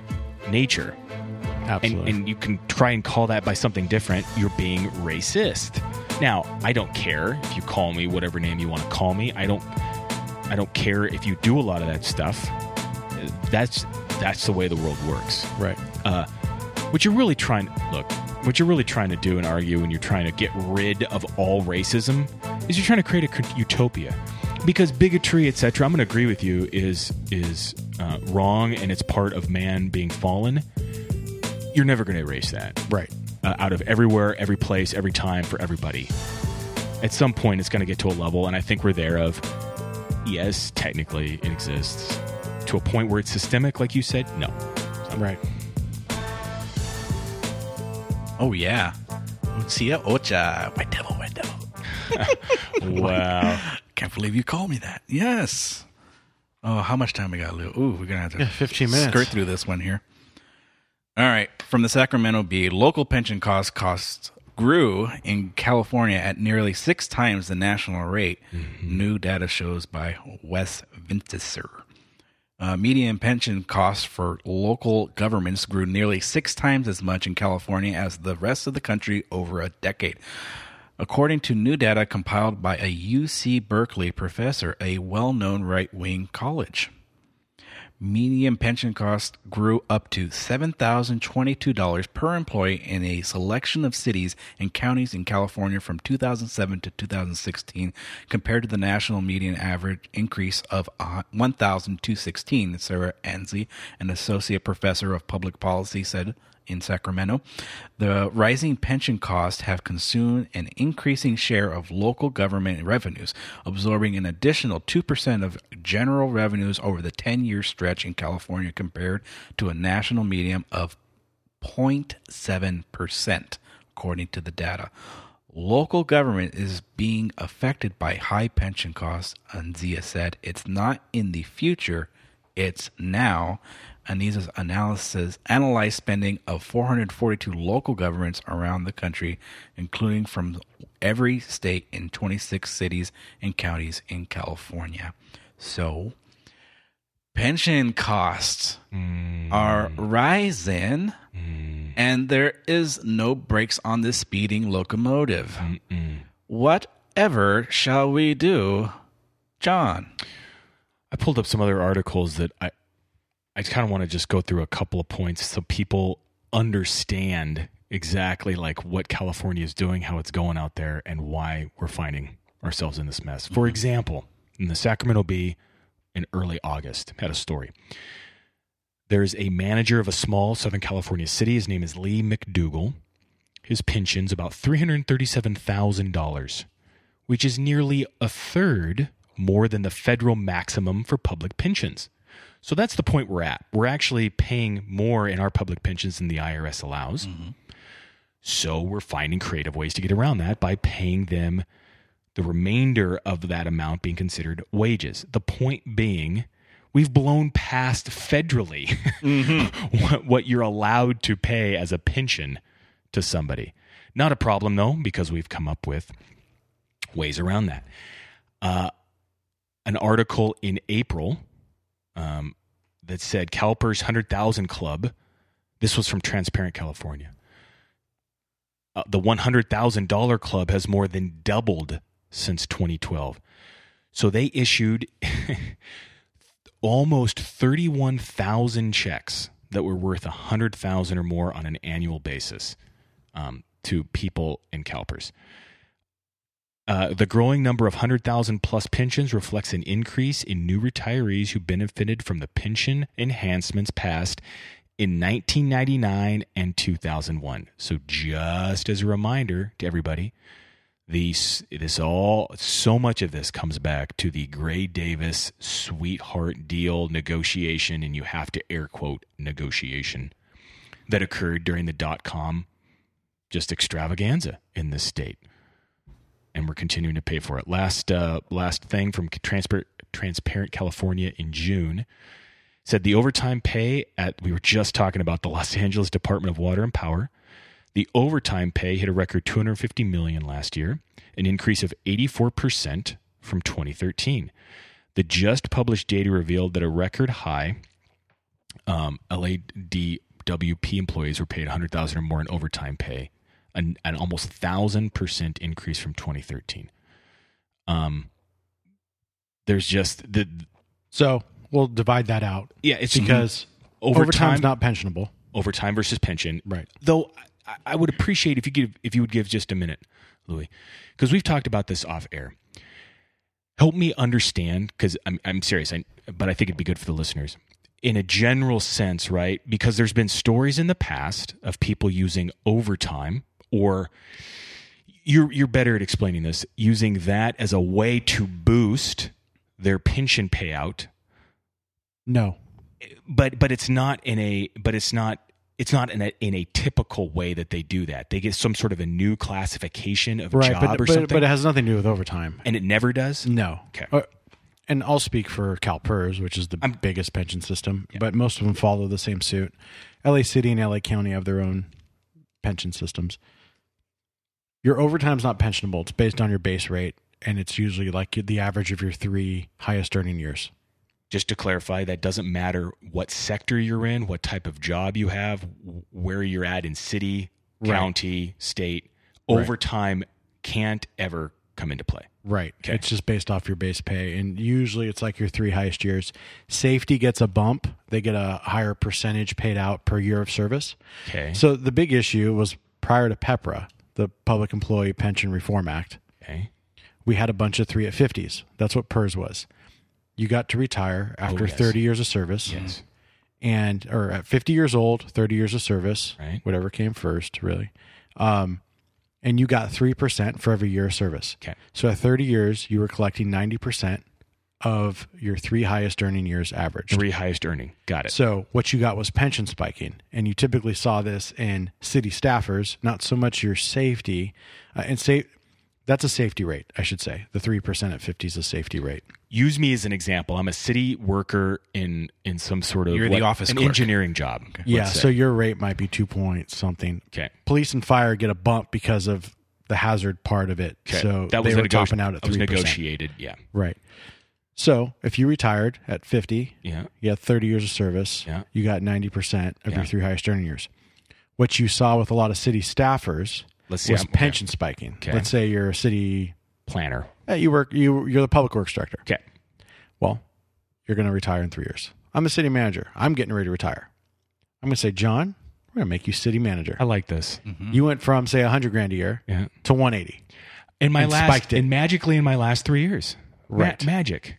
nature. and, Absolutely. and you can try and call that by something different. You're being racist. Now, I don't care if you call me whatever name you want to call me. I don't. I don't care if you do a lot of that stuff. That's that's the way the world works. right. Uh, what you're really trying look, what you're really trying to do and argue, when you're trying to get rid of all racism, is you're trying to create a utopia. Because bigotry, etc., I'm going to agree with you, is is uh, wrong, and it's part of man being fallen. You're never going to erase that Right. uh, out of everywhere, every place, every time for everybody. At some point, it's going to get to a level, and I think we're there. Of yes, technically it exists. To a point where it's systemic, like you said, no. I'm Right. Oh yeah. Sia Ocha. White devil, white devil. [LAUGHS] Wow. [LAUGHS] Can't believe you called me that. Yes. Oh, how much time we got, Lou? Ooh, we're gonna have to Yeah, 15 minutes. skirt through this one here. All right. From the Sacramento Bee, local pension costs costs grew in California at nearly six times the national rate. New data shows by Wes Venteicher. Uh, median pension costs for local governments grew nearly six times as much in California as the rest of the country over a decade. According to new data compiled by a UC Berkeley professor, a well known right wing college. Median pension cost grew up to $7,022 per employee in a selection of cities and counties in California from 2007 to 2016, compared to the national median average increase of uh, 1,216, Sarah Anzia, an associate professor of public policy, said in Sacramento. The rising pension costs have consumed an increasing share of local government revenues, absorbing an additional 2% of general revenues over the 10 year stretch in California compared to a national median of 0.7%, according to the data. Local government is being affected by high pension costs, Anzia said. It's not in the future, it's now. Anzia's analysis analyzed spending of 442 local governments around the country, including from every state in 26 cities and counties in California. So, pension costs mm. are rising, mm. and there is no brakes on this speeding locomotive. Whatever shall we do, John? I pulled up some other articles that I I kind of want to just go through a couple of points so people understand exactly like what California is doing, how it's going out there, and why we're finding ourselves in this mess. For mm-hmm. example, in the Sacramento Bee in early August had a story. There's a manager of a small Southern California city. His name is Lee McDougal. His pension's about $337,000, which is nearly a third more than the federal maximum for public pensions. So that's the point we're at. We're actually paying more in our public pensions than the IRS allows. So we're finding creative ways to get around that by paying them the remainder of that amount being considered wages. The point being, we've blown past federally [LAUGHS] what, what you're allowed to pay as a pension to somebody. Not a problem though, because we've come up with ways around that. Uh, an article in April um, that said CalPERS 100,000 Club. This was from Transparent California. Uh, the $100,000 club has more than doubled since 2012. So they issued [LAUGHS] almost 31,000 checks that were worth 100,000 or more on an annual basis um, to people in CalPERS. Uh, the growing number of 100,000 plus pensions reflects an increase in new retirees who benefited from the pension enhancements passed in 1999 and 2001. So, just as a reminder to everybody, these this all so much of this comes back to the Gray Davis sweetheart deal negotiation, and you have to air quote negotiation that occurred during the dot com just extravaganza in this state and we're continuing to pay for it. Last uh, last thing from Transparent Transparent California in June said the overtime pay at we were just talking about the Los Angeles Department of Water and Power. The overtime pay hit a record 250 million last year, an increase of 84% from 2013. The just published data revealed that a record high um, LADWP employees were paid 100,000 or more in overtime pay an, an almost thousand percent increase from 2013. Um, there's just the So we'll divide that out yeah, it's because overtime overtime's not pensionable. overtime versus pension, Right. Though I, I would appreciate if you give if you would give just a minute, Louis, because we've talked about this off air. Help me understand, because I'm I'm serious, I, but I think it'd be good for the listeners. In a general sense, right? Because there's been stories in the past of people using overtime or you're you're better at explaining this using that as a way to boost their pension payout No. but but it's not in a but it's not it's not in a in a typical way that they do that they get some sort of a new classification of Right, job but, or but, something but it has nothing to do with overtime. and it never does No. Okay. Uh, and I'll speak for CalPERS, which is the I'm- biggest pension system, but most of them follow the same suit. LA City and LA County have their own pension systems. Your overtime's not pensionable. It's based on your base rate, and it's usually like the average of your three highest earning years. just to clarify that doesn't matter what sector you're in what type of job you have where you're at in city Right. county state Right. overtime can't ever come into play Right. Okay. It's just based off your base pay. And usually it's like your three highest years. Safety gets a bump, they get a higher percentage paid out per year of service. okay So the big issue was prior to PEPRA, the Public Employee Pension Reform Act, okay we had a bunch of three at 50s. That's what PERS was. You got to retire after Oh, yes. 30 years of service. yes And, or at 50 years old, 30 years of service, Right. whatever came first, really. Um, and you got 3% for every year of service. okay So at 30 years, you were collecting 90% of your three highest earning years average. Three highest earning. Got it. So what you got was pension spiking, and you typically saw this in city staffers. Not so much your safety, uh, and say that's a safety rate, I should say. The three percent at fifty is a safety rate. Use me as an example. I'm a city worker in in some sort of You're the office an clerk. engineering job. let's yeah, so your rate might be two point something. okay. Police and fire get a bump because of the hazard part of it. Okay. So that they was were a negoti- topping out at that was negotiated. Yeah. Right. So if you retired at fifty, Yeah. you had 30 years of service. Yeah. You got 90% of Yeah. your three highest earning years. What you saw with a lot of city staffers Let's see. was I'm- okay. pension spiking. Okay. Let's say you're a city, planner. eh, you work, you, you're the public works director. Okay. Well, you're going to retire in three years. I'm a city manager. I'm getting ready to retire. I'm going to say, John, we're going to make you city manager. I like this. You went from, say, 100 grand a year Yeah. to 180. In my And last, spiked it. and magically in my last three years. Ma- Right. magic.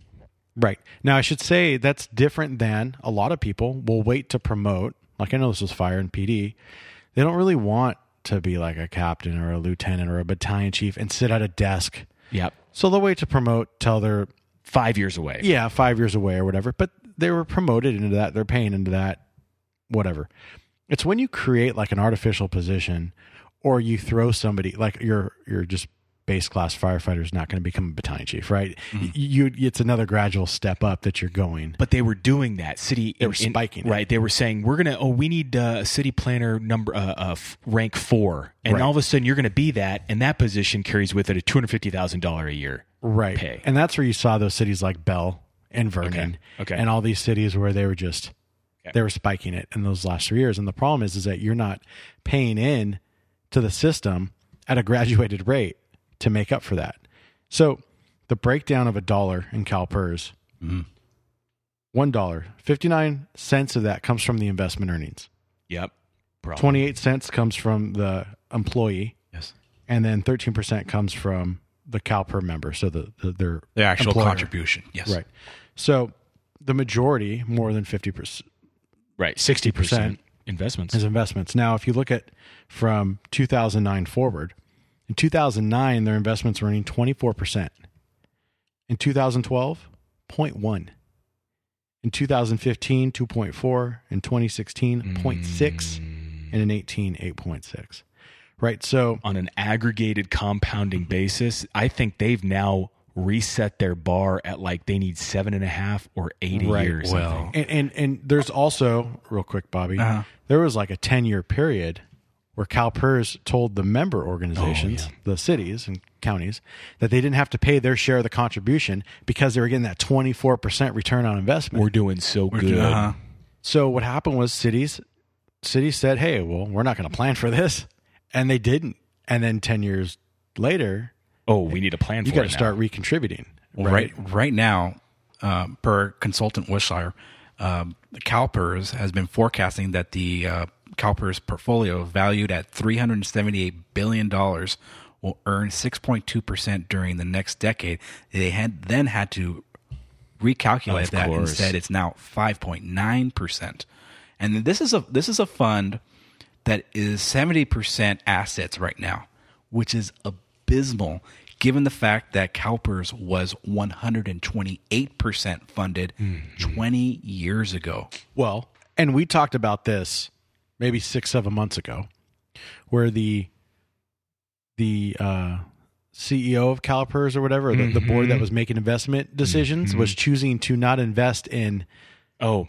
Right. Now, I should say that's different than a lot of people will wait to promote. Like I know this was fire and PD. They don't really want to be like a captain or a lieutenant or a battalion chief and sit at a desk. Yep. So they'll wait to promote till they're, Five years away. yeah, five years away or whatever. But they were promoted into that. They're paying into that, whatever. It's when you create like an artificial position or you throw somebody like you're, you're just base class firefighter is not going to become a battalion chief, right? You, it's another gradual step up that you're going. But they were doing that. City They were spiking it. right? They were saying we're gonna. Oh, we need uh, a city planner number uh, uh, rank four, and Right. all of a sudden you're going to be that, and that position carries with it a two hundred fifty thousand dollar a year. right pay. and that's where you saw those cities like bell and vernon Okay. and all these cities where they were just Okay. they were spiking it in those last three years and the problem is is that you're not paying in to the system at a graduated rate to make up for that so the breakdown of a dollar in calpers mm-hmm. one dollar 59 cents of that comes from the investment earnings Yep. Problem. 28 cents comes from the employee Yes. and then 13% comes from the CalPER member, so the, the their The actual employer. contribution. Yes. Right. So the majority, more than 50%, Right. Sixty percent investments. is investments. Now, if you look at from 2009 forward, in 2009, their investments were earning 24%. In 2012, 0.1. In 2015, 2.4. In 2016, 0.6. And in 18, 8.6. Right. So on an aggregated compounding basis, I think they've now reset their bar at like they need seven and a half or eight a Right. year. Or Well. And and and there's also real quick, Bobby. Uh-huh. There was like a ten year period where CalPERS told the member organizations, the cities and counties, that they didn't have to pay their share of the contribution because they were getting that twenty four percent return on investment. we're doing so good. Uh-huh. so what happened was cities cities said, "Hey, well, we're not going to plan for this," and they didn't. And then ten years later, Oh, we need a plan for you for got to start recontributing. Well, right, right now, uh, per consultant Wilshire, um, CalPERS has been forecasting that the uh, CalPERS portfolio, valued at $378 billion, will earn 6.2% during the next decade. They had then had to recalculate Of that course. instead it's now 5.9%. And this is a this is a fund that is 70% assets right now, which is abysmal given the fact that CalPERS was 128% funded mm-hmm. 20 years ago. Well, and we talked about this maybe six, seven months ago, where the the uh, CEO of CalPERS or whatever, the, the board that mm-hmm. was making investment decisions, was mm-hmm. choosing to not invest in Oh,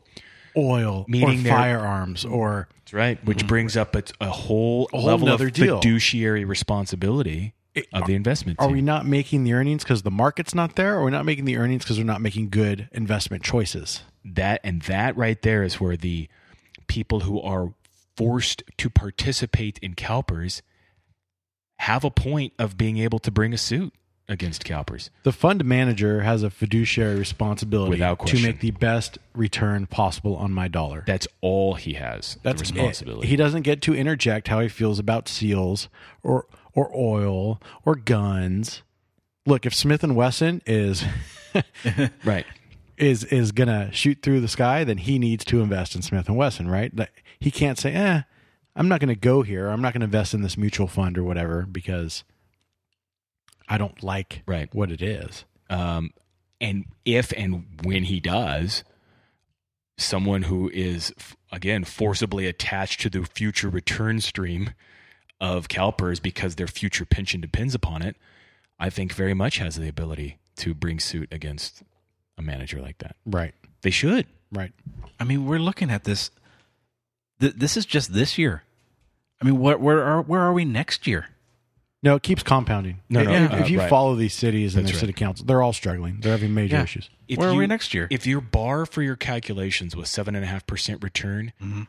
oil Meaning or firearms or that's right. Which mm-hmm. brings up a, a whole, whole level of deal. fiduciary responsibility of the investment. are team. we not making the earnings because the market's not there, or we're we not making the earnings because we're not making good investment choices? that and that right there is where the people who are forced to participate in CalPERS have a point of being able to bring a suit against CalPERS. The fund manager has a fiduciary responsibility to make the best return possible on my dollar. That's all he has. That's the it. responsibility. He doesn't get to interject how he feels about seals or or oil or guns. Look, if Smith and Wesson is [LAUGHS] right. Is is gonna shoot through the sky, then he needs to invest in Smith and Wesson, right? Like, He can't say, "Eh, I'm not going to go here. I'm not going to invest in this mutual fund or whatever because I don't like Right. what it is." Um, and if and when he does, someone who is again forcibly attached to the future return stream of CalPERS because their future pension depends upon it, I think very much has the ability to bring suit against a manager like that. Right. They should. Right. I mean, we're looking at this. Th- this is just this year. I mean, what where are where are we next year? No, it keeps compounding. No, no, if, uh, if you right. follow these cities and That's their right. city council, they're all struggling. They're having major Yeah. issues. If where are we next year? If your bar for your calculations was seven and a half percent return, Mhm.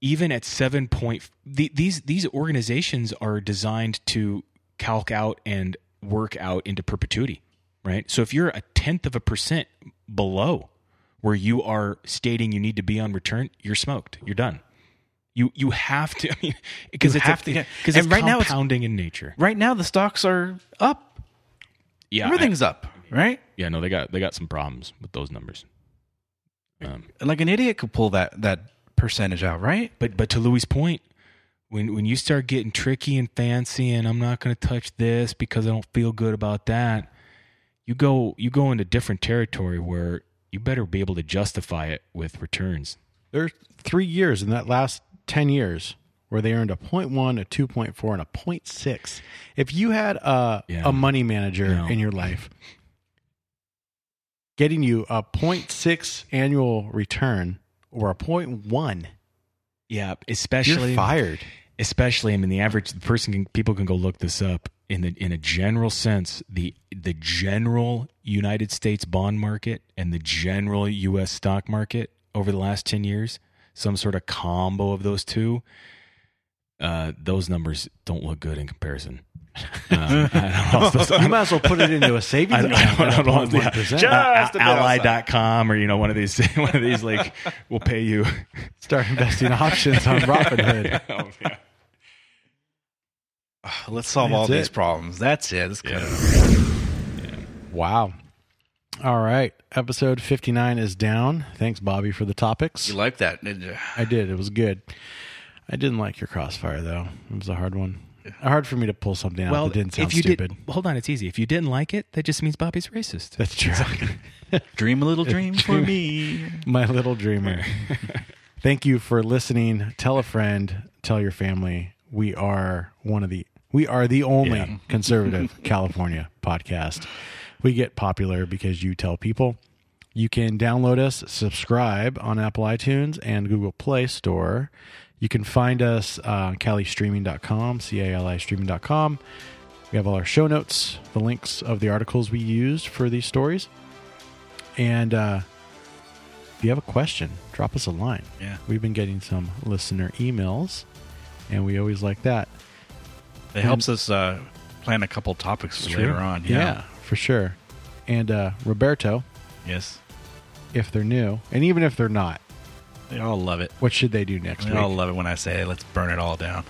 even at seven point, the, these these organizations are designed to calc out and work out into perpetuity, right? So if you're a tenth of a percent below where you are stating you need to be on return, you're smoked. You're done. You you have to [LAUGHS] I mean, because it's have to because it's right now it's- compounding in nature. Right now, the stocks are up. Yeah, Everything's up, right? Yeah. No, they got they got some problems with those numbers. Um, Like an idiot could pull that that percentage out, right? But but to Louis' point, when when you start getting tricky and fancy, and I'm not going to touch this because I don't feel good about that, you go you go into different territory where you better be able to justify it with returns. There's three years in that last 10 years where they earned a 0.1, a 2.4, and a 0.6. If you had a, Yeah. a money manager No. in your life getting you a 0.6 annual return or a 0.1, Yeah, especially you're fired. Especially I mean the average the person can people can go look this up in the in a general sense the the general United States bond market and the general US stock market over the last 10 years some sort of combo of those two uh those numbers don't look good in comparison um, I don't know [LAUGHS] You might as well put it into a savings account I don't, at I don't know. 0.1%. Yeah. Just a bit Ally.com or you know one of these [LAUGHS] one of these like will pay you Start investing options on [LAUGHS] Robinhood. Oh, yeah. [SIGHS] Let's solve all That's these problems. That's it. Let's cut it. Wow. All right. Episode 59 is down. Thanks, Bobby, for the topics. You like that, didn't you? I did. It was good. I didn't like your crossfire, though. It was a hard one. Hard for me to pull something out well, that didn't sound if you stupid. did, hold on, it's easy. If you didn't like it, that just means Bobby's racist. That's true. [LAUGHS] Dream a little dream for me. My little dreamer. [LAUGHS] Thank you for listening. Tell a friend. Tell your family. We are one of the we are the only Yeah. [LAUGHS] conservative California podcast. We get popular because you tell people. You can download us, subscribe on Apple iTunes and Google Play Store. You can find us uh, on calistreaming.com, C-A-L-I streaming.com. We have all our show notes, the links of the articles we used for these stories. And uh, if you have a question, drop us a line. Yeah. We've been getting some listener emails, and we always like that. It helps us uh, plan a couple topics later on. Yeah, for sure. And uh, Roberto, Yes. if they're new, and even if they're not, They all love it. what should they do next They week? all love it when I say, let's burn it all down.